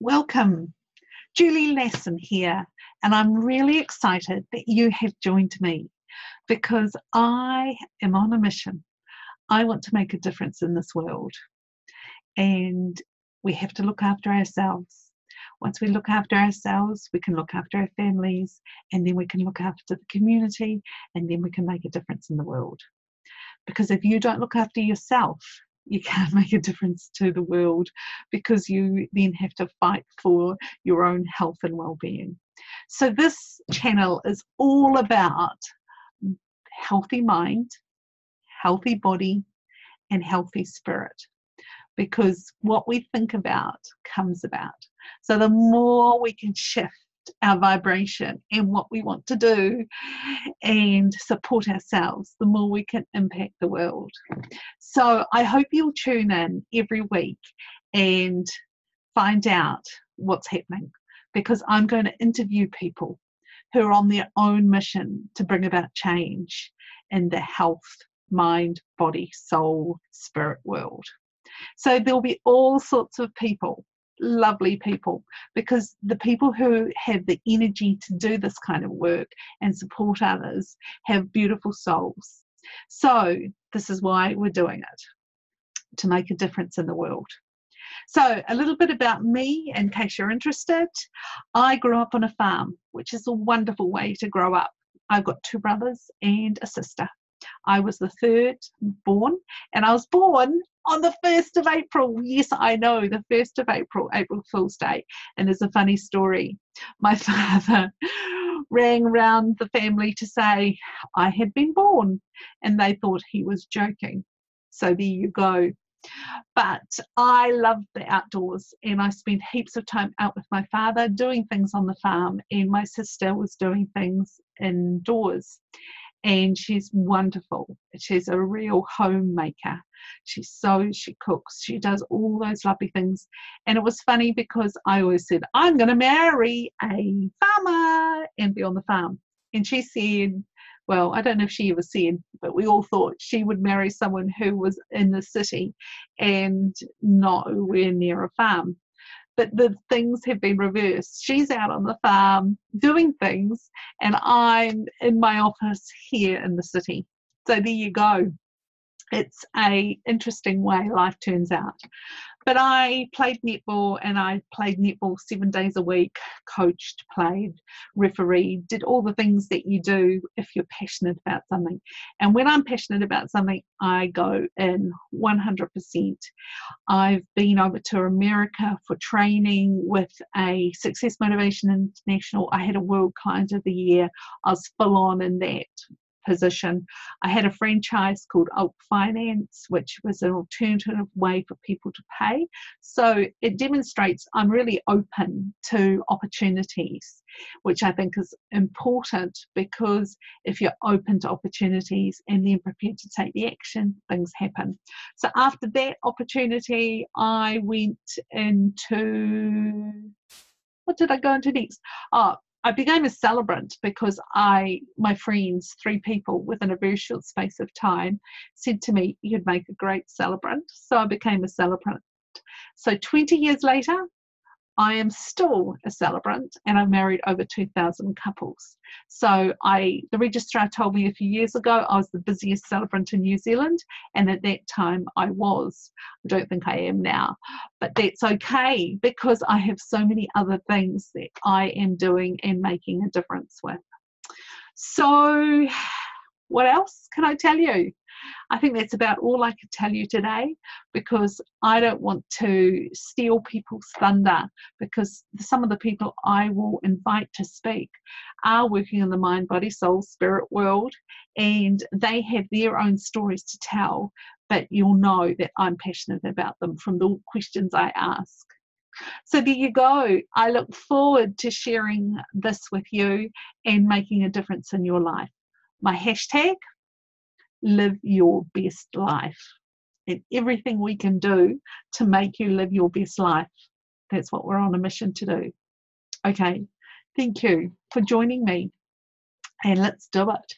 Welcome. Julie Lasson here, and I'm really excited that you have joined me because I am on a mission. I want to make a difference in this world, and we have to look after ourselves. Once we look after ourselves, we can look after our families, and then we can look after the community, and then we can make a difference in the world. Because if you don't look after yourself, you can't make a difference to the world because you then have to fight for your own health and well-being. So this channel is all about healthy mind, healthy body, and healthy spirit because what we think about comes about. So the more we can shift our vibration and what we want to do and support ourselves, the more we can impact the world. So I hope you'll tune in every week and find out what's happening because I'm going to interview people who are on their own mission to bring about change in the health, mind, body, soul, spirit world. So there'll be all sorts of people lovely people because the people who have the energy to do this kind of work and support others have beautiful souls. So, this is why we're doing it to make a difference in the world. So, a little bit about me in case you're interested. I grew up on a farm, which is a wonderful way to grow up. I've got two brothers and a sister. I was the third born, and I was born on the 1st of April. Yes, I know, the 1st of April, April Fool's Day. And there's a funny story. My father rang round the family to say I had been born, and they thought he was joking. So there you go. But I loved the outdoors and I spent heaps of time out with my father doing things on the farm, and my sister was doing things indoors and she's wonderful. She's a real homemaker. She sews, she cooks, she does all those lovely things. And it was funny because I always said, I'm going to marry a farmer and be on the farm. And she said, well, I don't know if she ever said, but we all thought she would marry someone who was in the city and not nowhere near a farm but the things have been reversed. She's out on the farm doing things, and I'm in my office here in the city. So there you go. It's a interesting way life turns out. But I played netball and I played netball seven days a week, coached, played, refereed, did all the things that you do if you're passionate about something. And when I'm passionate about something, I go in 100%. I've been over to America for training with a Success Motivation International. I had a World Client of the Year. I was full on in that position. I had a franchise called Oak Finance, which was an alternative way for people to pay. So it demonstrates I'm really open to opportunities, which I think is important because if you're open to opportunities and then prepared to take the action, things happen. So after that opportunity, I went into what did I go into next? Oh, I became a celebrant because I, my friends, three people within a very short space of time, said to me, You'd make a great celebrant. So I became a celebrant. So 20 years later, I am still a celebrant and I've married over 2,000 couples. So I, the registrar told me a few years ago I was the busiest celebrant in New Zealand, and at that time I was. I don't think I am now, but that's okay because I have so many other things that I am doing and making a difference with. So, what else can I tell you? I think that's about all I could tell you today because I don't want to steal people's thunder because some of the people I will invite to speak are working in the mind, body, soul, spirit world and they have their own stories to tell, but you'll know that I'm passionate about them from the questions I ask. So there you go. I look forward to sharing this with you and making a difference in your life. My hashtag live your best life and everything we can do to make you live your best life. That's what we're on a mission to do. Okay, thank you for joining me and let's do it.